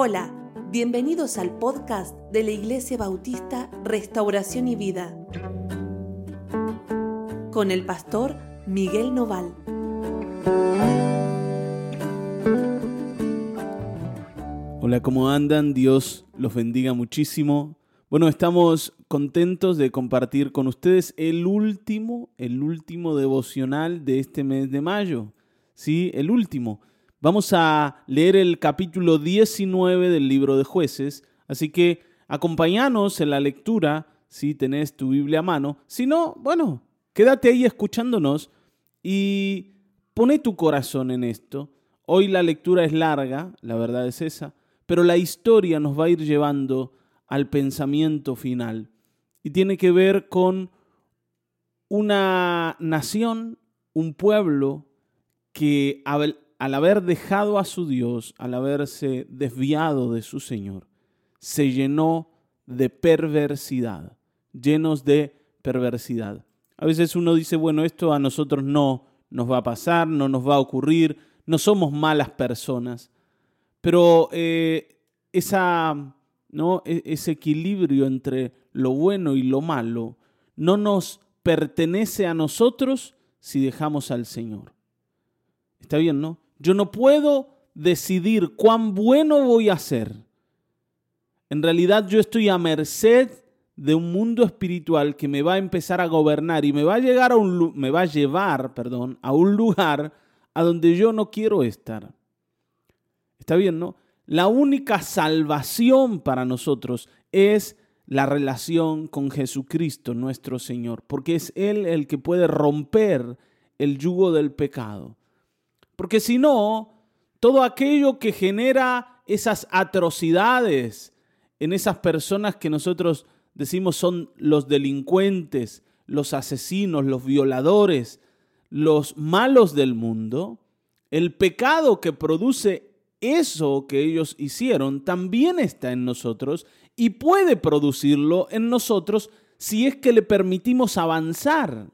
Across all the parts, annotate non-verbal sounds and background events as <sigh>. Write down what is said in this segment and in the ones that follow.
Hola, bienvenidos al podcast de la Iglesia Bautista Restauración y Vida con el pastor Miguel Noval. Hola, ¿cómo andan? Dios los bendiga muchísimo. Bueno, estamos contentos de compartir con ustedes el último, el último devocional de este mes de mayo. Sí, el último. Vamos a leer el capítulo 19 del libro de jueces, así que acompáñanos en la lectura si tenés tu Biblia a mano. Si no, bueno, quédate ahí escuchándonos y pone tu corazón en esto. Hoy la lectura es larga, la verdad es esa, pero la historia nos va a ir llevando al pensamiento final y tiene que ver con una nación, un pueblo que haber dejado a su Dios, al haberse desviado de su Señor, se llenó de perversidad, llenos de perversidad. A veces uno dice, bueno, esto a nosotros no nos va a pasar, no nos va a ocurrir, no somos malas personas, pero eh, esa, ¿no? E, ese equilibrio entre lo bueno y lo malo no nos pertenece a nosotros si dejamos al Señor. Está bien, ¿no? Yo no puedo decidir cuán bueno voy a ser. En realidad yo estoy a merced de un mundo espiritual que me va a empezar a gobernar y me va a llegar a un me va a llevar, perdón, a un lugar a donde yo no quiero estar. Está bien, ¿no? La única salvación para nosotros es la relación con Jesucristo, nuestro Señor, porque es Él el que puede romper el yugo del pecado. Porque si no, todo aquello que genera esas atrocidades en esas personas que nosotros decimos son los delincuentes, los asesinos, los violadores, los malos del mundo, el pecado que produce eso que ellos hicieron también está en nosotros y puede producirlo en nosotros si es que le permitimos avanzar.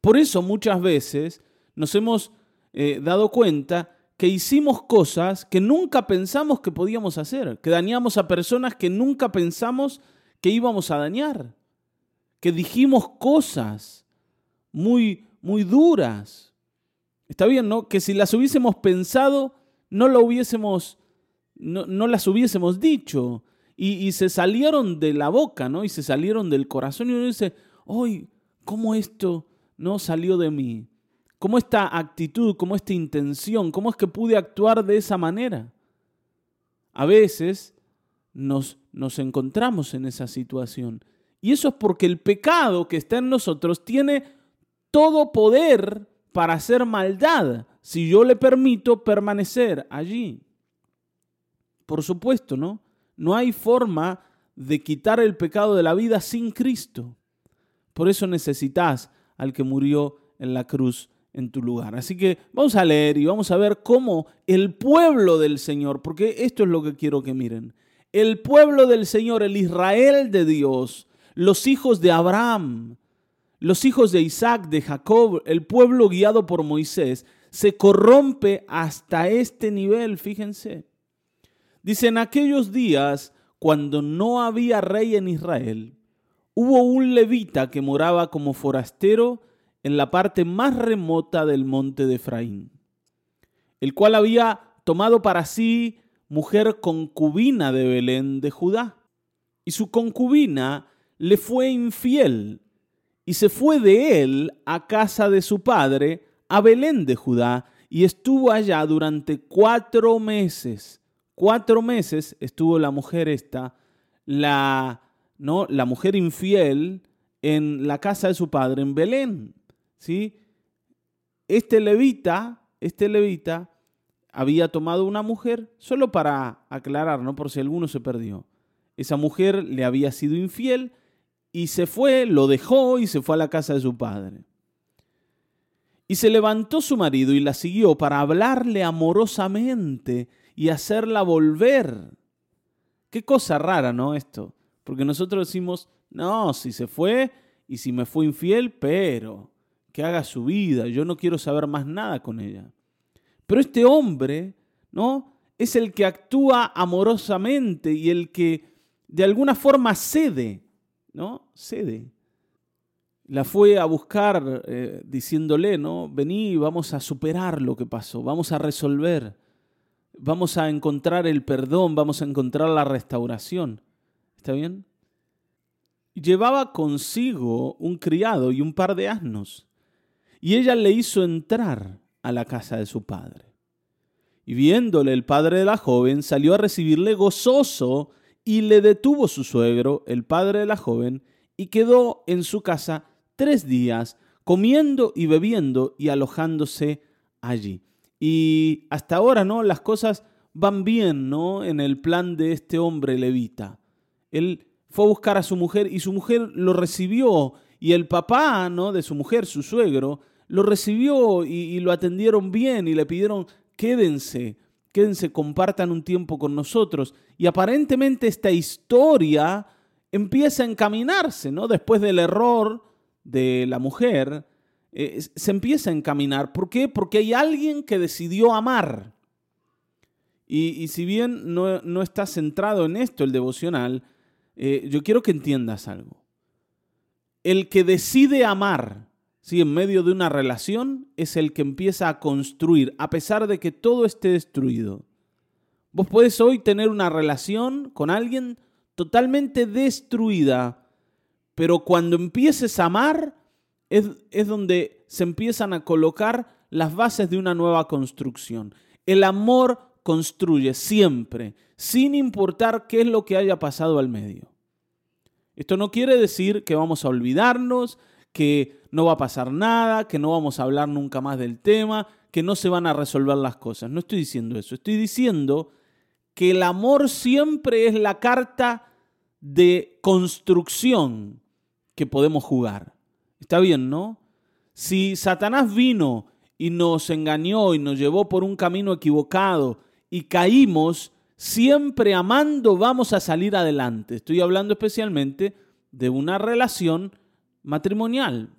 Por eso muchas veces nos hemos eh, dado cuenta que hicimos cosas que nunca pensamos que podíamos hacer, que dañamos a personas que nunca pensamos que íbamos a dañar, que dijimos cosas muy, muy duras. Está bien, ¿no? Que si las hubiésemos pensado, no lo hubiésemos, no, las hubiésemos dicho. Y, y, se salieron de la boca, ¿no? Y se salieron del corazón. Y uno dice, ¡ay! ¿Cómo esto no salió de mí? ¿Cómo esta actitud, cómo esta intención, cómo es que pude actuar de esa manera? A veces nos, nos encontramos en esa situación. Y eso es porque el pecado que está en nosotros tiene todo poder para hacer maldad si yo le permito permanecer allí. Por supuesto, ¿no? No hay forma de quitar el pecado de la vida sin Cristo. Por eso necesitas al que murió en la cruz en tu lugar. Así que vamos a leer y vamos a ver cómo el pueblo del Señor, porque esto es lo que quiero que miren, el pueblo del Señor, el Israel de Dios, los hijos de Abraham, los hijos de Isaac, de Jacob, el pueblo guiado por Moisés, se corrompe hasta este nivel, fíjense. Dice, en aquellos días, cuando no había rey en Israel, hubo un levita que moraba como forastero en la parte más remota del monte de Efraín, el cual había tomado para sí mujer concubina de Belén de Judá. Y su concubina le fue infiel y se fue de él a casa de su padre, a Belén de Judá, y estuvo allá durante cuatro meses. Cuatro meses estuvo la mujer esta, la, ¿no? la mujer infiel, en la casa de su padre, en Belén. ¿Sí? Este levita, este levita había tomado una mujer, solo para aclarar, ¿no? por si alguno se perdió. Esa mujer le había sido infiel y se fue, lo dejó y se fue a la casa de su padre. Y se levantó su marido y la siguió para hablarle amorosamente y hacerla volver. Qué cosa rara, ¿no? Esto. Porque nosotros decimos, no, si se fue y si me fue infiel, pero que haga su vida, yo no quiero saber más nada con ella. Pero este hombre, ¿no? es el que actúa amorosamente y el que de alguna forma cede, ¿no? Cede. La fue a buscar eh, diciéndole, ¿no? Vení, vamos a superar lo que pasó, vamos a resolver, vamos a encontrar el perdón, vamos a encontrar la restauración. ¿Está bien? Llevaba consigo un criado y un par de asnos, y ella le hizo entrar a la casa de su padre. Y viéndole el padre de la joven, salió a recibirle gozoso y le detuvo su suegro, el padre de la joven, y quedó en su casa tres días, comiendo y bebiendo y alojándose allí. Y hasta ahora, ¿no? Las cosas van bien, ¿no? En el plan de este hombre levita. Él fue a buscar a su mujer y su mujer lo recibió. Y el papá, ¿no? De su mujer, su suegro, lo recibió y, lo atendieron bien y le pidieron quédense, quédense, compartan un tiempo con nosotros. Y aparentemente esta historia empieza a encaminarse, ¿no? Después del error de la mujer, eh, se empieza a encaminar. ¿Por qué? Porque hay alguien que decidió amar. Y, si bien no, está centrado en esto el devocional, eh, yo quiero que entiendas algo. El que decide amar en medio de una relación, es el que empieza a construir, a pesar de que todo esté destruido. Vos podés hoy tener una relación con alguien totalmente destruida, pero cuando empieces a amar, es, es donde se empiezan a colocar las bases de una nueva construcción. El amor construye siempre, sin importar qué es lo que haya pasado al medio. Esto no quiere decir que vamos a olvidarnos, que no va a pasar nada, que no vamos a hablar nunca más del tema, que no se van a resolver las cosas. No estoy diciendo eso, estoy diciendo que el amor siempre es la carta de construcción que podemos jugar. Está bien, ¿no? Si Satanás vino y nos engañó y nos llevó por un camino equivocado y caímos, siempre amando vamos a salir adelante. Estoy hablando especialmente de una relación matrimonial.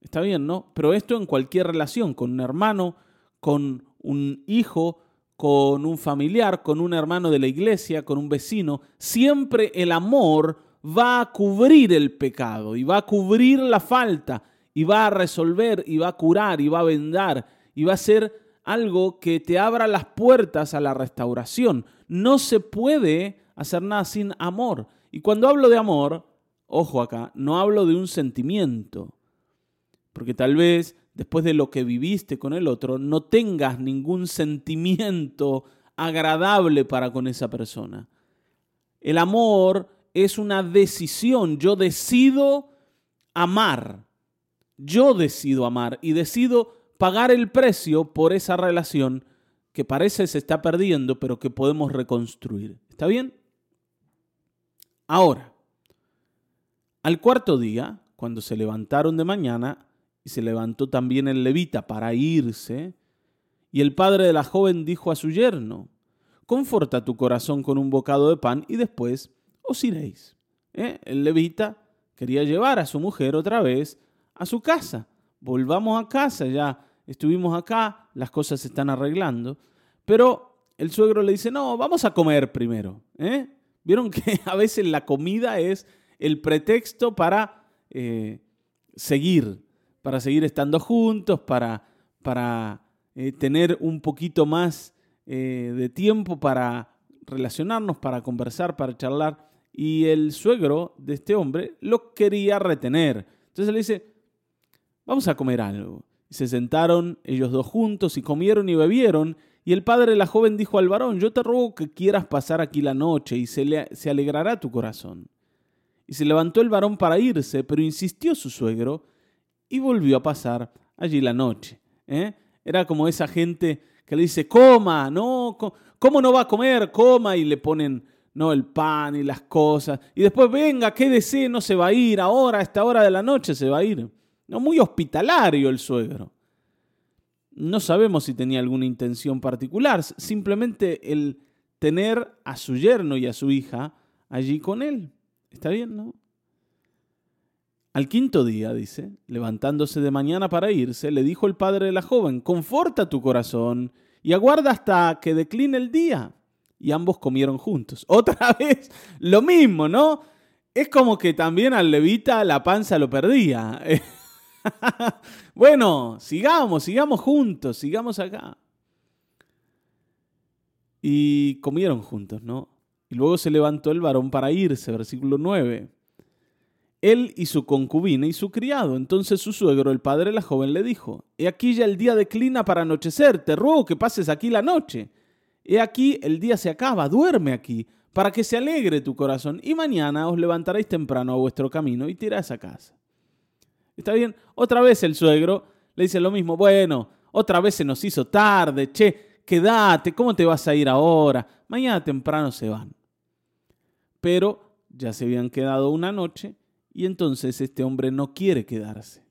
Está bien, ¿no? Pero esto en cualquier relación, con un hermano, con un hijo, con un familiar, con un hermano de la iglesia, con un vecino, siempre el amor va a cubrir el pecado y va a cubrir la falta y va a resolver y va a curar y va a vendar y va a ser algo que te abra las puertas a la restauración. No se puede hacer nada sin amor. Y cuando hablo de amor, Ojo acá, no hablo de un sentimiento, porque tal vez después de lo que viviste con el otro, no tengas ningún sentimiento agradable para con esa persona. El amor es una decisión, yo decido amar, yo decido amar y decido pagar el precio por esa relación que parece se está perdiendo, pero que podemos reconstruir. ¿Está bien? Ahora, al cuarto día, cuando se levantaron de mañana, y se levantó también el levita para irse, y el padre de la joven dijo a su yerno, Conforta tu corazón con un bocado de pan y después os iréis. ¿Eh? El levita quería llevar a su mujer otra vez a su casa. Volvamos a casa, ya estuvimos acá, las cosas se están arreglando. Pero el suegro le dice, no, vamos a comer primero. ¿eh? Vieron que <laughs> a veces la comida es el pretexto para eh, seguir, para seguir estando juntos, para, para eh, tener un poquito más de tiempo para relacionarnos, para conversar, para charlar. Y el suegro de este hombre lo quería retener. Entonces le dice, vamos a comer algo. Se sentaron ellos dos juntos y comieron y bebieron. Y el padre de la joven dijo al varón, yo te ruego que quieras pasar aquí la noche y se, le, se alegrará tu corazón. Y se levantó el varón para irse, pero insistió su suegro y volvió a pasar allí la noche. ¿eh? Era como esa gente que le dice, coma, no, ¿cómo no va a comer? Coma y le ponen no el pan y las cosas. Y después venga, quédese, no se va a ir, ahora a esta hora de la noche se va a ir. No, muy hospitalario el suegro. No sabemos si tenía alguna intención particular, simplemente el tener a su yerno y a su hija allí con él. Está bien, ¿no? Al quinto día, dice, levantándose de mañana para irse, le dijo el padre de la joven, conforta tu corazón y aguarda hasta que decline el día, y ambos comieron juntos. <laughs> Otra vez lo mismo, ¿no? Es como que también al levita la panza lo perdía. <laughs> <laughs> bueno, sigamos, sigamos juntos, sigamos acá. Y comieron juntos, ¿no? Y luego se levantó el varón para irse, versículo 9. Él y su concubina y su criado. Entonces su suegro, el padre de la joven, le dijo, He aquí ya el día declina para anochecer, te ruego que pases aquí la noche. He aquí el día se acaba, duerme aquí, para que se alegre tu corazón, y mañana os levantaréis temprano a vuestro camino y tiráis a casa. ¿Está bien? Otra vez el suegro le dice lo mismo, bueno, otra vez se nos hizo tarde, che, quédate, ¿cómo te vas a ir ahora? Mañana temprano se van. Pero ya se habían quedado una noche y entonces este hombre no quiere quedarse.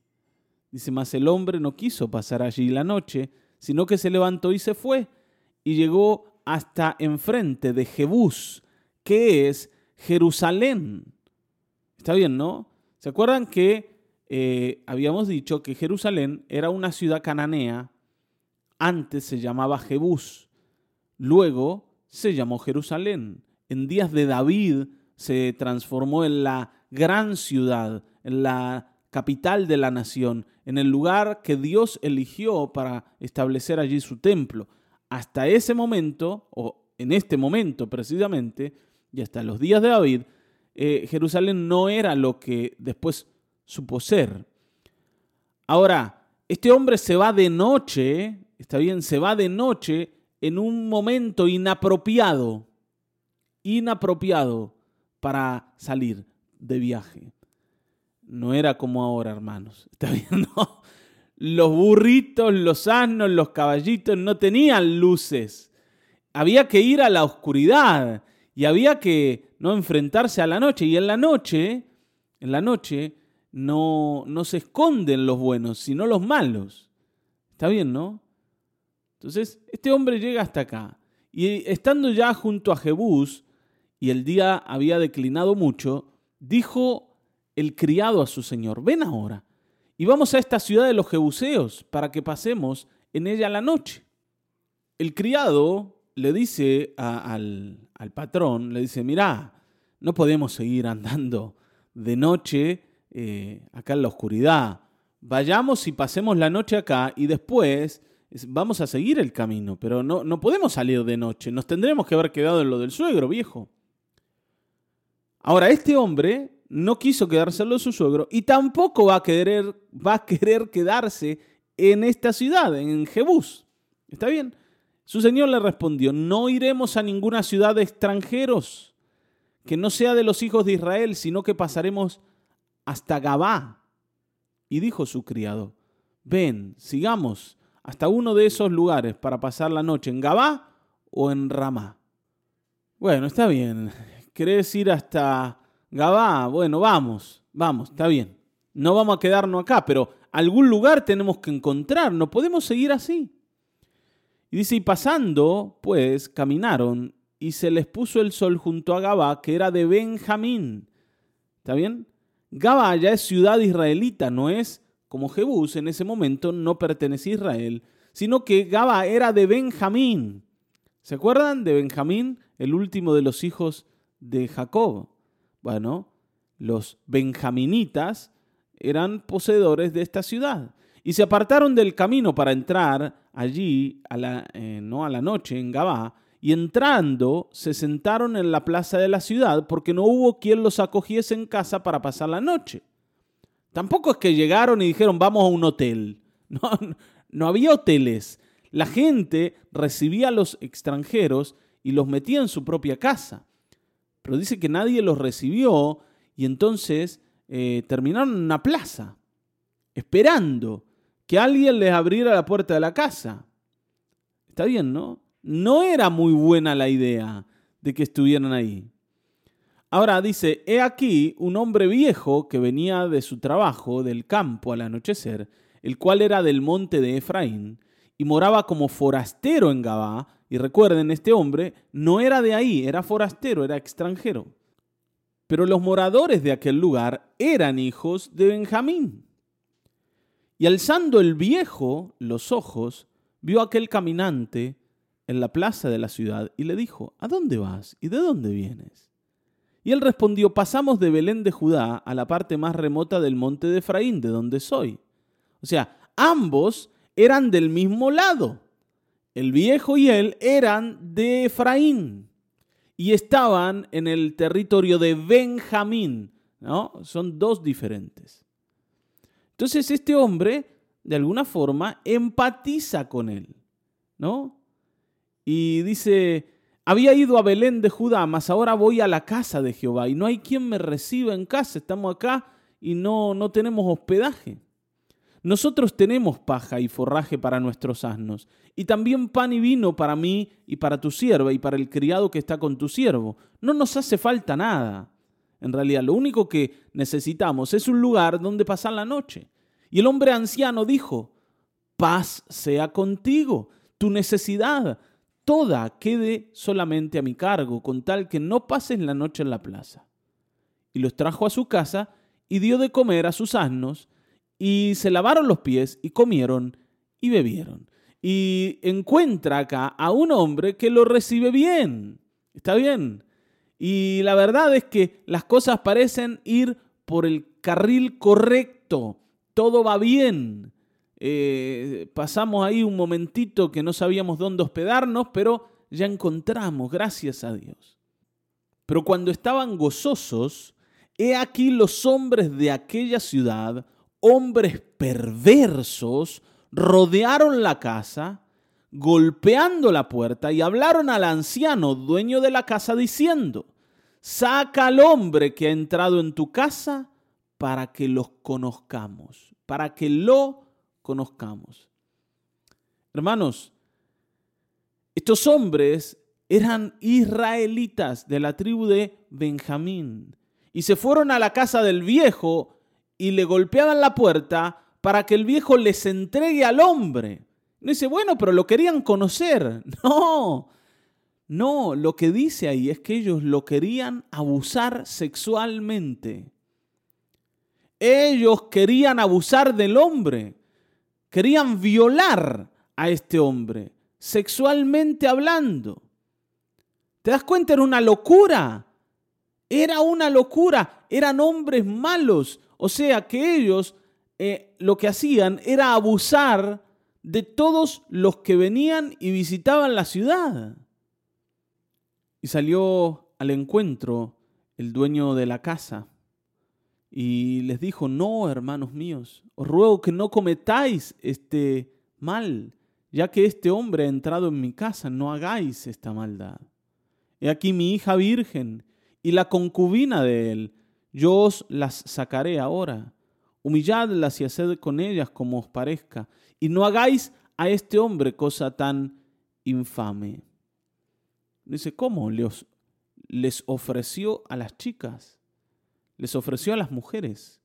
Dice, más el hombre no quiso pasar allí la noche, sino que se levantó y se fue y llegó hasta enfrente de Jebús, que es Jerusalén. Está bien, ¿no? ¿Se acuerdan que eh, habíamos dicho que Jerusalén era una ciudad cananea? Antes se llamaba Jebús, luego se llamó Jerusalén. En días de David se transformó en la gran ciudad, en la capital de la nación, en el lugar que Dios eligió para establecer allí su templo. Hasta ese momento, o en este momento precisamente, y hasta los días de David, eh, Jerusalén no era lo que después supo ser. Ahora, este hombre se va de noche, está bien, se va de noche en un momento inapropiado, inapropiado para salir de viaje. No era como ahora, hermanos. <laughs> ¿Está viendo? Los burritos, los asnos, los caballitos no tenían luces. Había que ir a la oscuridad y había que no enfrentarse a la noche. Y en la noche, en la noche, no, no se esconden los buenos, sino los malos. Está bien, ¿no? Entonces, este hombre llega hasta acá. Y estando ya junto a Jebús, y el día había declinado mucho, dijo el criado a su señor, ven ahora y vamos a esta ciudad de los Jebuseos para que pasemos en ella la noche. El criado le dice al, patrón, le dice, mira, no podemos seguir andando de noche eh, acá en la oscuridad. Vayamos y pasemos la noche acá y después vamos a seguir el camino, pero no, no podemos salir de noche, nos tendremos que haber quedado en lo del suegro, viejo. Ahora, este hombre no quiso quedárselo su suegro y tampoco va a, querer, va a querer quedarse en esta ciudad, en Jebús. ¿Está bien? Su señor le respondió, no iremos a ninguna ciudad de extranjeros que no sea de los hijos de Israel, sino que pasaremos hasta Gabá. Y dijo su criado, ven, sigamos hasta uno de esos lugares para pasar la noche en Gabá o en Ramá. Bueno, está bien. ¿Querés ir hasta Gabá? Bueno, vamos, vamos, está bien. No vamos a quedarnos acá, pero algún lugar tenemos que encontrar, no podemos seguir así. Y dice, y pasando, pues, caminaron y se les puso el sol junto a Gabá, que era de Benjamín. ¿Está bien? Gabá ya es ciudad israelita, no es como Jebús en ese momento no pertenecía a Israel, sino que Gabá era de Benjamín. ¿Se acuerdan de Benjamín, el último de los hijos de Jacob. Bueno, los benjaminitas eran poseedores de esta ciudad y se apartaron del camino para entrar allí a la, eh, no a la noche en Gabá y entrando se sentaron en la plaza de la ciudad porque no hubo quien los acogiese en casa para pasar la noche. Tampoco es que llegaron y dijeron vamos a un hotel. <laughs> No, no había hoteles. La gente recibía a los extranjeros y los metía en su propia casa pero dice que nadie los recibió y entonces eh, terminaron en una plaza, esperando que alguien les abriera la puerta de la casa. Está bien, ¿no? No era muy buena la idea de que estuvieran ahí. Ahora dice, he aquí un hombre viejo que venía de su trabajo del campo al anochecer, el cual era del monte de Efraín, y moraba como forastero en Gabá, y recuerden, este hombre no era de ahí, era forastero, era extranjero. Pero los moradores de aquel lugar eran hijos de Benjamín. Y alzando el viejo los ojos, vio aquel caminante en la plaza de la ciudad y le dijo, ¿A dónde vas y de dónde vienes? Y él respondió, pasamos de Belén de Judá a la parte más remota del monte de Efraín, de donde soy. O sea, ambos eran del mismo lado. El viejo y él eran de Efraín y estaban en el territorio de Benjamín. ¿no? Son dos diferentes. Entonces este hombre, de alguna forma, empatiza con él, ¿no? Y dice, había ido a Belén de Judá, mas ahora voy a la casa de Jehová y no hay quien me reciba en casa. Estamos acá y no, no tenemos hospedaje. Nosotros tenemos paja y forraje para nuestros asnos, y también pan y vino para mí y para tu sierva y para el criado que está con tu siervo. No nos hace falta nada. En realidad, lo único que necesitamos es un lugar donde pasar la noche. Y el hombre anciano dijo, paz sea contigo, tu necesidad toda quede solamente a mi cargo, con tal que no pases la noche en la plaza. Y los trajo a su casa y dio de comer a sus asnos, y se lavaron los pies y comieron y bebieron. Y encuentra acá a un hombre que lo recibe bien. Está bien. Y la verdad es que las cosas parecen ir por el carril correcto. Todo va bien. Eh, pasamos ahí un momentito que no sabíamos dónde hospedarnos, pero ya encontramos, gracias a Dios. Pero cuando estaban gozosos, he aquí los hombres de aquella ciudad hombres perversos rodearon la casa, golpeando la puerta y hablaron al anciano, dueño de la casa, diciendo, saca al hombre que ha entrado en tu casa para que los conozcamos, para que lo conozcamos. Hermanos, estos hombres eran israelitas de la tribu de Benjamín y se fueron a la casa del viejo y le golpeaban la puerta para que el viejo les entregue al hombre. No dice, bueno, pero lo querían conocer. <laughs> No, no, lo que dice ahí es que ellos lo querían abusar sexualmente. Ellos querían abusar del hombre, querían violar a este hombre, sexualmente hablando. ¿Te das cuenta? Era una locura. Era una locura. Eran hombres malos. O sea que ellos eh, lo que hacían era abusar de todos los que venían y visitaban la ciudad. Y salió al encuentro el dueño de la casa y les dijo, no, hermanos míos, os ruego que no cometáis este mal, ya que este hombre ha entrado en mi casa, no hagáis esta maldad. He aquí mi hija virgen y la concubina de él yo os las sacaré ahora. Humilladlas y haced con ellas como os parezca. Y no hagáis a este hombre cosa tan infame. Dice, ¿cómo? Les, les ofreció a las chicas. Les ofreció a las mujeres.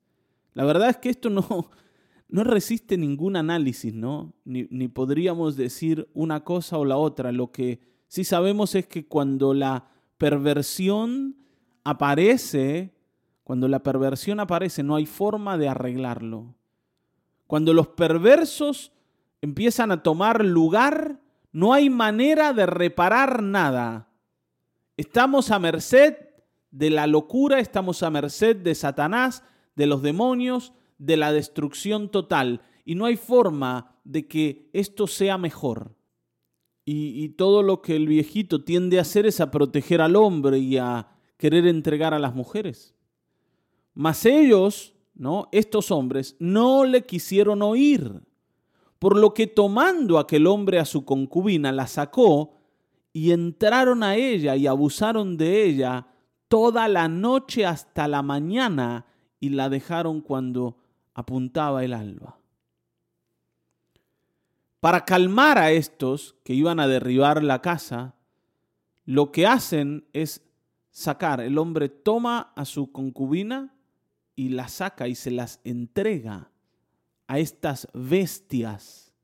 La verdad es que esto no, <laughs> no resiste ningún análisis, ¿no? Ni, ni podríamos decir una cosa o la otra. Lo que sí sabemos es que cuando la perversión aparece, cuando la perversión aparece, no hay forma de arreglarlo. Cuando los perversos empiezan a tomar lugar, no hay manera de reparar nada. Estamos a merced de la locura, estamos a merced de Satanás, de los demonios, de la destrucción total. Y no hay forma de que esto sea mejor. Y, todo lo que el viejito tiende a hacer es a proteger al hombre y a querer entregar a las mujeres. Mas ellos, ¿no? Estos hombres no le quisieron oír, por lo que tomando aquel hombre a su concubina, la sacó y entraron a ella y abusaron de ella toda la noche hasta la mañana y la dejaron cuando apuntaba el alba. Para calmar a estos que iban a derribar la casa, lo que hacen es sacar, el hombre toma a su concubina y la saca y se las entrega a estas bestias.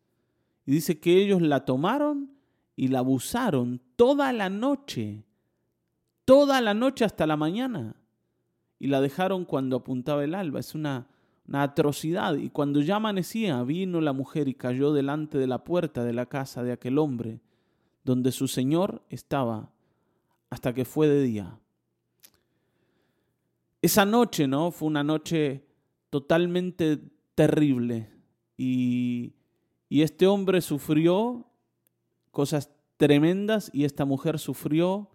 Y dice que ellos la tomaron y la abusaron toda la noche, toda la noche hasta la mañana. Y la dejaron cuando apuntaba el alba. Es una, una atrocidad. Y cuando ya amanecía, vino la mujer y cayó delante de la puerta de la casa de aquel hombre, donde su Señor estaba hasta que fue de día. Esa noche, ¿no? Fue una noche totalmente terrible y, y este hombre sufrió cosas tremendas y esta mujer sufrió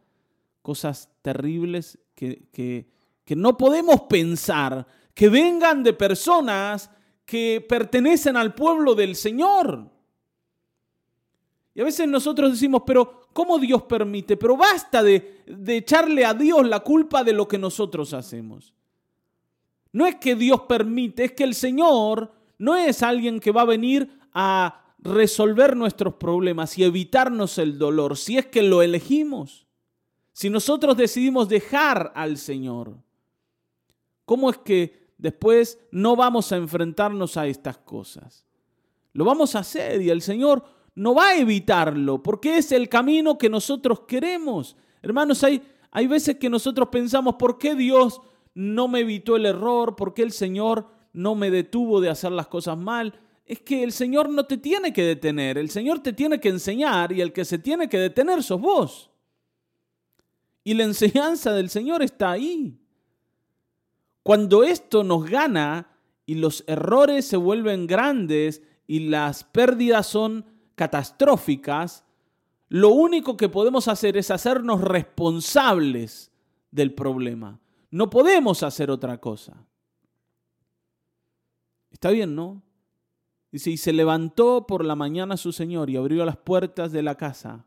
cosas terribles que, que, que no podemos pensar que vengan de personas que pertenecen al pueblo del Señor. Y a veces nosotros decimos, pero ¿cómo Dios permite? Pero basta de, de, echarle a Dios la culpa de lo que nosotros hacemos. No es que Dios permite, es que el Señor no es alguien que va a venir a resolver nuestros problemas y evitarnos el dolor, si es que lo elegimos. Si nosotros decidimos dejar al Señor, ¿cómo es que después no vamos a enfrentarnos a estas cosas? Lo vamos a hacer y el Señor no va a evitarlo, porque es el camino que nosotros queremos. Hermanos, hay, hay veces que nosotros pensamos, ¿por qué Dios no me evitó el error? ¿Por qué el Señor no me detuvo de hacer las cosas mal? Es que el Señor no te tiene que detener, el Señor te tiene que enseñar y el que se tiene que detener sos vos. Y la enseñanza del Señor está ahí. Cuando esto nos gana y los errores se vuelven grandes y las pérdidas son catastróficas, lo único que podemos hacer es hacernos responsables del problema. No podemos hacer otra cosa. Está bien, ¿no? Dice, y se levantó por la mañana su señor y abrió las puertas de la casa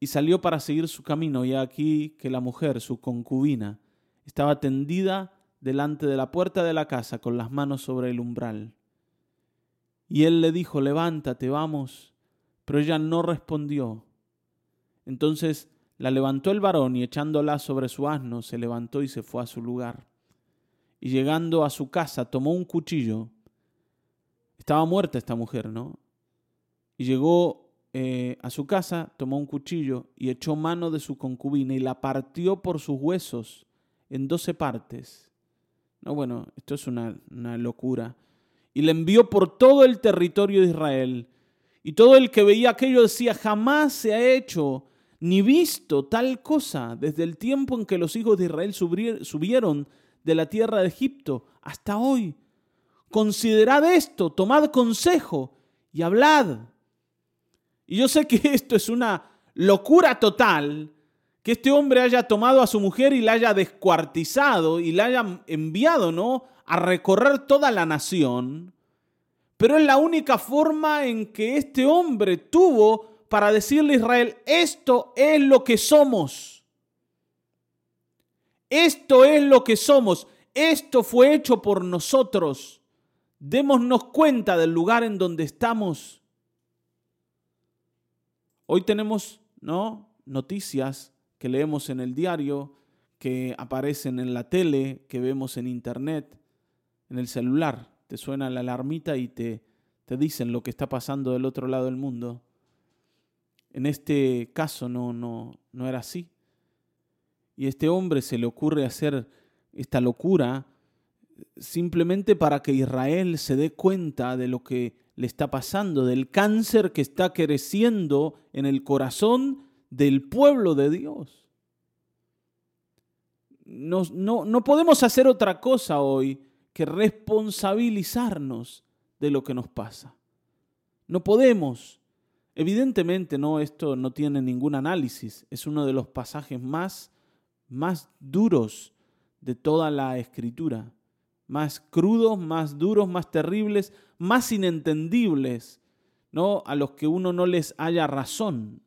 y salió para seguir su camino. Y aquí que la mujer, su concubina, estaba tendida delante de la puerta de la casa con las manos sobre el umbral. Y él le dijo, levántate, vamos. Pero ella no respondió. Entonces la levantó el varón y echándola sobre su asno, se levantó y se fue a su lugar. Y llegando a su casa, tomó un cuchillo. Estaba muerta esta mujer, ¿no? Y llegó eh, a su casa, tomó un cuchillo y echó mano de su concubina y la partió por sus huesos en doce partes. No, bueno, esto es una, una locura y le envió por todo el territorio de Israel. Y todo el que veía aquello decía, jamás se ha hecho ni visto tal cosa desde el tiempo en que los hijos de Israel subieron de la tierra de Egipto hasta hoy. Considerad esto, tomad consejo y hablad. Y yo sé que <laughs> esto es una locura total, que este hombre haya tomado a su mujer y la haya descuartizado y la haya enviado, ¿no? a recorrer toda la nación, pero es la única forma en que este hombre tuvo para decirle a Israel, esto es lo que somos. Esto es lo que somos. Esto fue hecho por nosotros. Démonos cuenta del lugar en donde estamos. Hoy tenemos, ¿no? Noticias que leemos en el diario, que aparecen en la tele, que vemos en internet, en el celular. Te suena la alarmita y te, te dicen lo que está pasando del otro lado del mundo. En este caso no, no, no era así. Y a este hombre se le ocurre hacer esta locura simplemente para que Israel se dé cuenta de lo que le está pasando, del cáncer que está creciendo en el corazón del pueblo de Dios. No, no, podemos hacer otra cosa hoy que responsabilizarnos de lo que nos pasa. No podemos. Evidentemente, no, esto no tiene ningún análisis. Es uno de los pasajes más, más duros de toda la escritura. Más crudos, más duros, más terribles, más inentendibles, ¿no? A los que uno no les haya razón.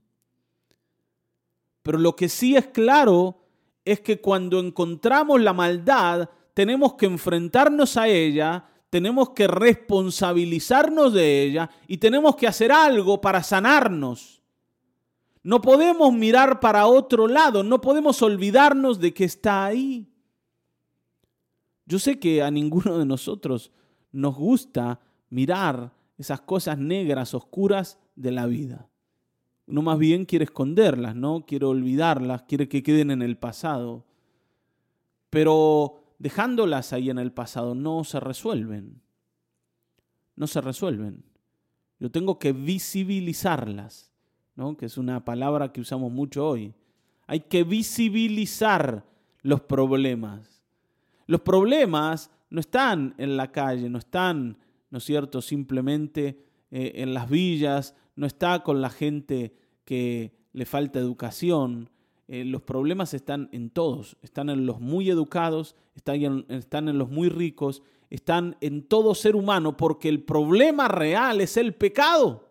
Pero lo que sí es claro es que cuando encontramos la maldad, tenemos que enfrentarnos a ella, tenemos que responsabilizarnos de ella y tenemos que hacer algo para sanarnos. No podemos mirar para otro lado, no podemos olvidarnos de que está ahí. Yo sé que a ninguno de nosotros nos gusta mirar esas cosas negras, oscuras de la vida. Uno más bien quiere esconderlas, ¿no? Quiere olvidarlas, quiere que queden en el pasado. Pero dejándolas ahí en el pasado, no se resuelven. No se resuelven. Yo tengo que visibilizarlas. ¿no? que es una palabra que usamos mucho hoy. Hay que visibilizar los problemas. Los problemas no están en la calle, no están, ¿no es cierto?, simplemente eh, en las villas, no está con la gente que le falta educación. Eh, los problemas están en todos, están en los muy educados, están en, están en los muy ricos, están en todo ser humano, porque el problema real es el pecado.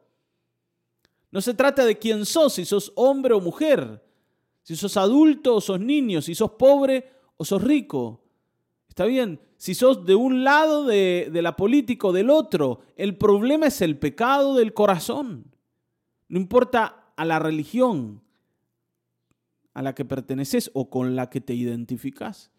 No se trata de quién sos, si sos hombre o mujer, si sos adulto o sos niño, si sos pobre o sos rico. Está bien, si sos de un lado de, la política o del otro, el problema es el pecado del corazón. No importa a la religión a la que perteneces o con la que te identificas.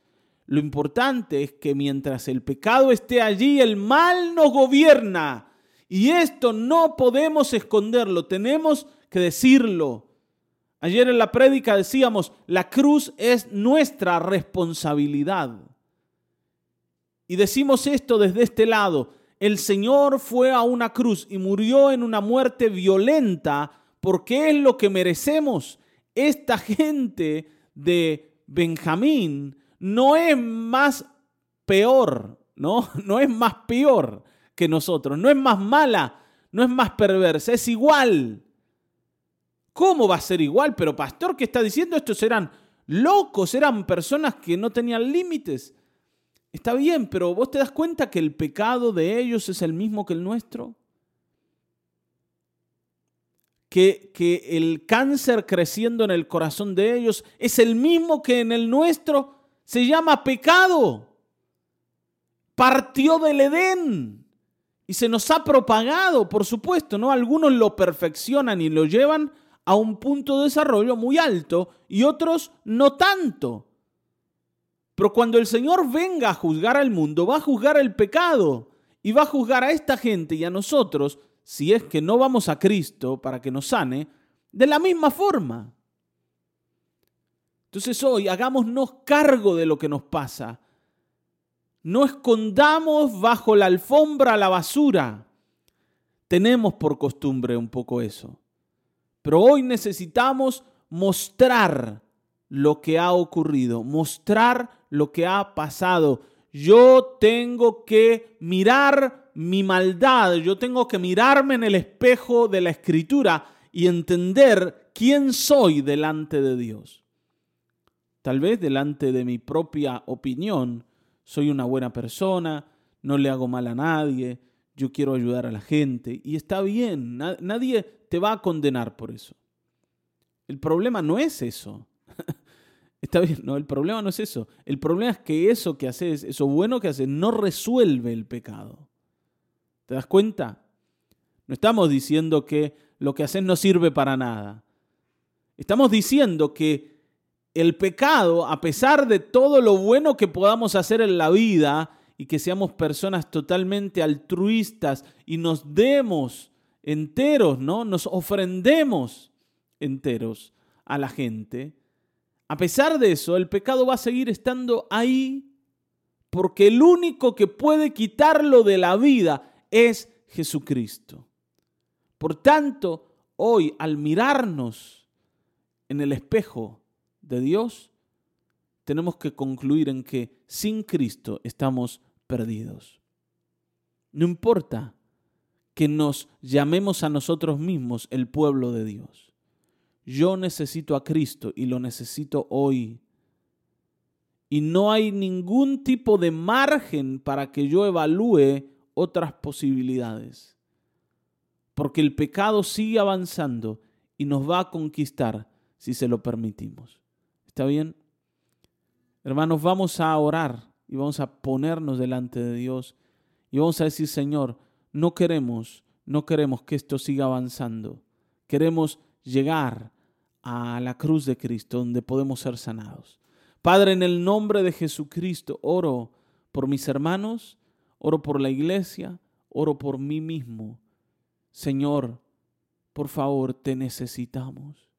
Lo importante es que mientras el pecado esté allí, el mal nos gobierna. Y esto no podemos esconderlo, tenemos que decirlo. Ayer en la prédica decíamos, la cruz es nuestra responsabilidad. Y decimos esto desde este lado, el Señor fue a una cruz y murió en una muerte violenta porque es lo que merecemos. Esta gente de Benjamín no es más peor, ¿no? <laughs> No es más peor que nosotros, no es más mala, no es más perversa, es igual. ¿Cómo va a ser igual? Pero pastor, ¿qué está diciendo? Estos eran locos, eran personas que no tenían límites. Está bien, pero vos te das cuenta que el pecado de ellos es el mismo que el nuestro. Que, que el cáncer creciendo en el corazón de ellos es el mismo que en el nuestro se llama pecado. Partió del Edén y se nos ha propagado, por supuesto, ¿no? Algunos lo perfeccionan y lo llevan a un punto de desarrollo muy alto y otros no tanto. Pero cuando el Señor venga a juzgar al mundo, va a juzgar el pecado y va a juzgar a esta gente y a nosotros, si es que no vamos a Cristo para que nos sane, de la misma forma. Entonces hoy hagámonos cargo de lo que nos pasa. No escondamos bajo la alfombra la basura. Tenemos por costumbre un poco eso. Pero hoy necesitamos mostrar lo que ha ocurrido, mostrar lo que ha pasado. Yo tengo que mirar mi maldad, yo tengo que mirarme en el espejo de la escritura y entender quién soy delante de Dios. Tal vez delante de mi propia opinión soy una buena persona, no le hago mal a nadie, yo quiero ayudar a la gente y está bien, nadie te va a condenar por eso. El problema no es eso. Está bien, no, el problema no es eso. El problema es que eso que haces, eso bueno que haces, no resuelve el pecado. ¿Te das cuenta? No estamos diciendo que lo que haces no sirve para nada. Estamos diciendo que el pecado, a pesar de todo lo bueno que podamos hacer en la vida y que seamos personas totalmente altruistas y nos demos enteros, ¿no? Nos ofrendemos enteros a la gente. A pesar de eso, el pecado va a seguir estando ahí porque el único que puede quitarlo de la vida es Jesucristo. Por tanto, hoy al mirarnos en el espejo, de Dios, tenemos que concluir en que sin Cristo estamos perdidos. No importa que nos llamemos a nosotros mismos el pueblo de Dios. Yo necesito a Cristo y lo necesito hoy. Y no hay ningún tipo de margen para que yo evalúe otras posibilidades. Porque el pecado sigue avanzando y nos va a conquistar si se lo permitimos. ¿Está bien? Hermanos, vamos a orar y vamos a ponernos delante de Dios y vamos a decir, Señor, no queremos, no queremos que esto siga avanzando. Queremos llegar a la cruz de Cristo donde podemos ser sanados. Padre, en el nombre de Jesucristo, oro por mis hermanos, oro por la iglesia, oro por mí mismo. Señor, por favor, te necesitamos.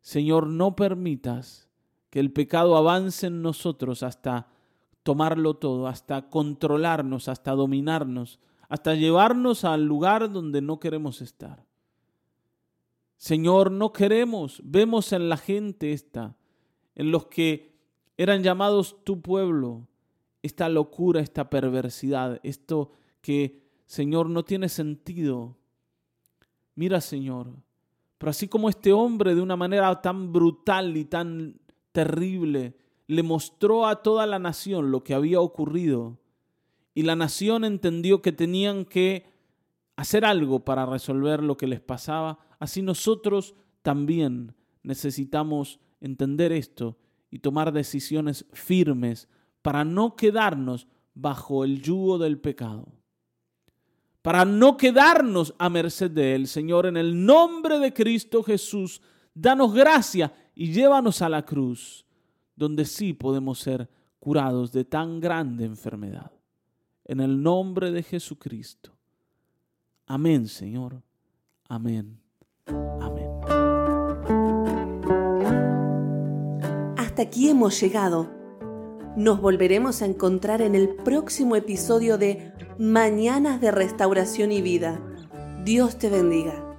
Señor, no permitas que el pecado avance en nosotros hasta tomarlo todo, hasta controlarnos, hasta dominarnos, hasta llevarnos al lugar donde no queremos estar. Señor, no queremos, vemos en la gente esta, en los que eran llamados tu pueblo, esta locura, esta perversidad, esto que, Señor, no tiene sentido. Mira, Señor, pero así como este hombre de una manera tan brutal y tan terrible le mostró a toda la nación lo que había ocurrido, y la nación entendió que tenían que hacer algo para resolver lo que les pasaba, así nosotros también necesitamos entender esto y tomar decisiones firmes para no quedarnos bajo el yugo del pecado. Para no quedarnos a merced de él, Señor, en el nombre de Cristo Jesús, danos gracia y llévanos a la cruz, donde sí podemos ser curados de tan grande enfermedad. En el nombre de Jesucristo. Amén, Señor. Amén. Amén. Hasta aquí hemos llegado. Nos volveremos a encontrar en el próximo episodio de Mañanas de Restauración y Vida. Dios te bendiga.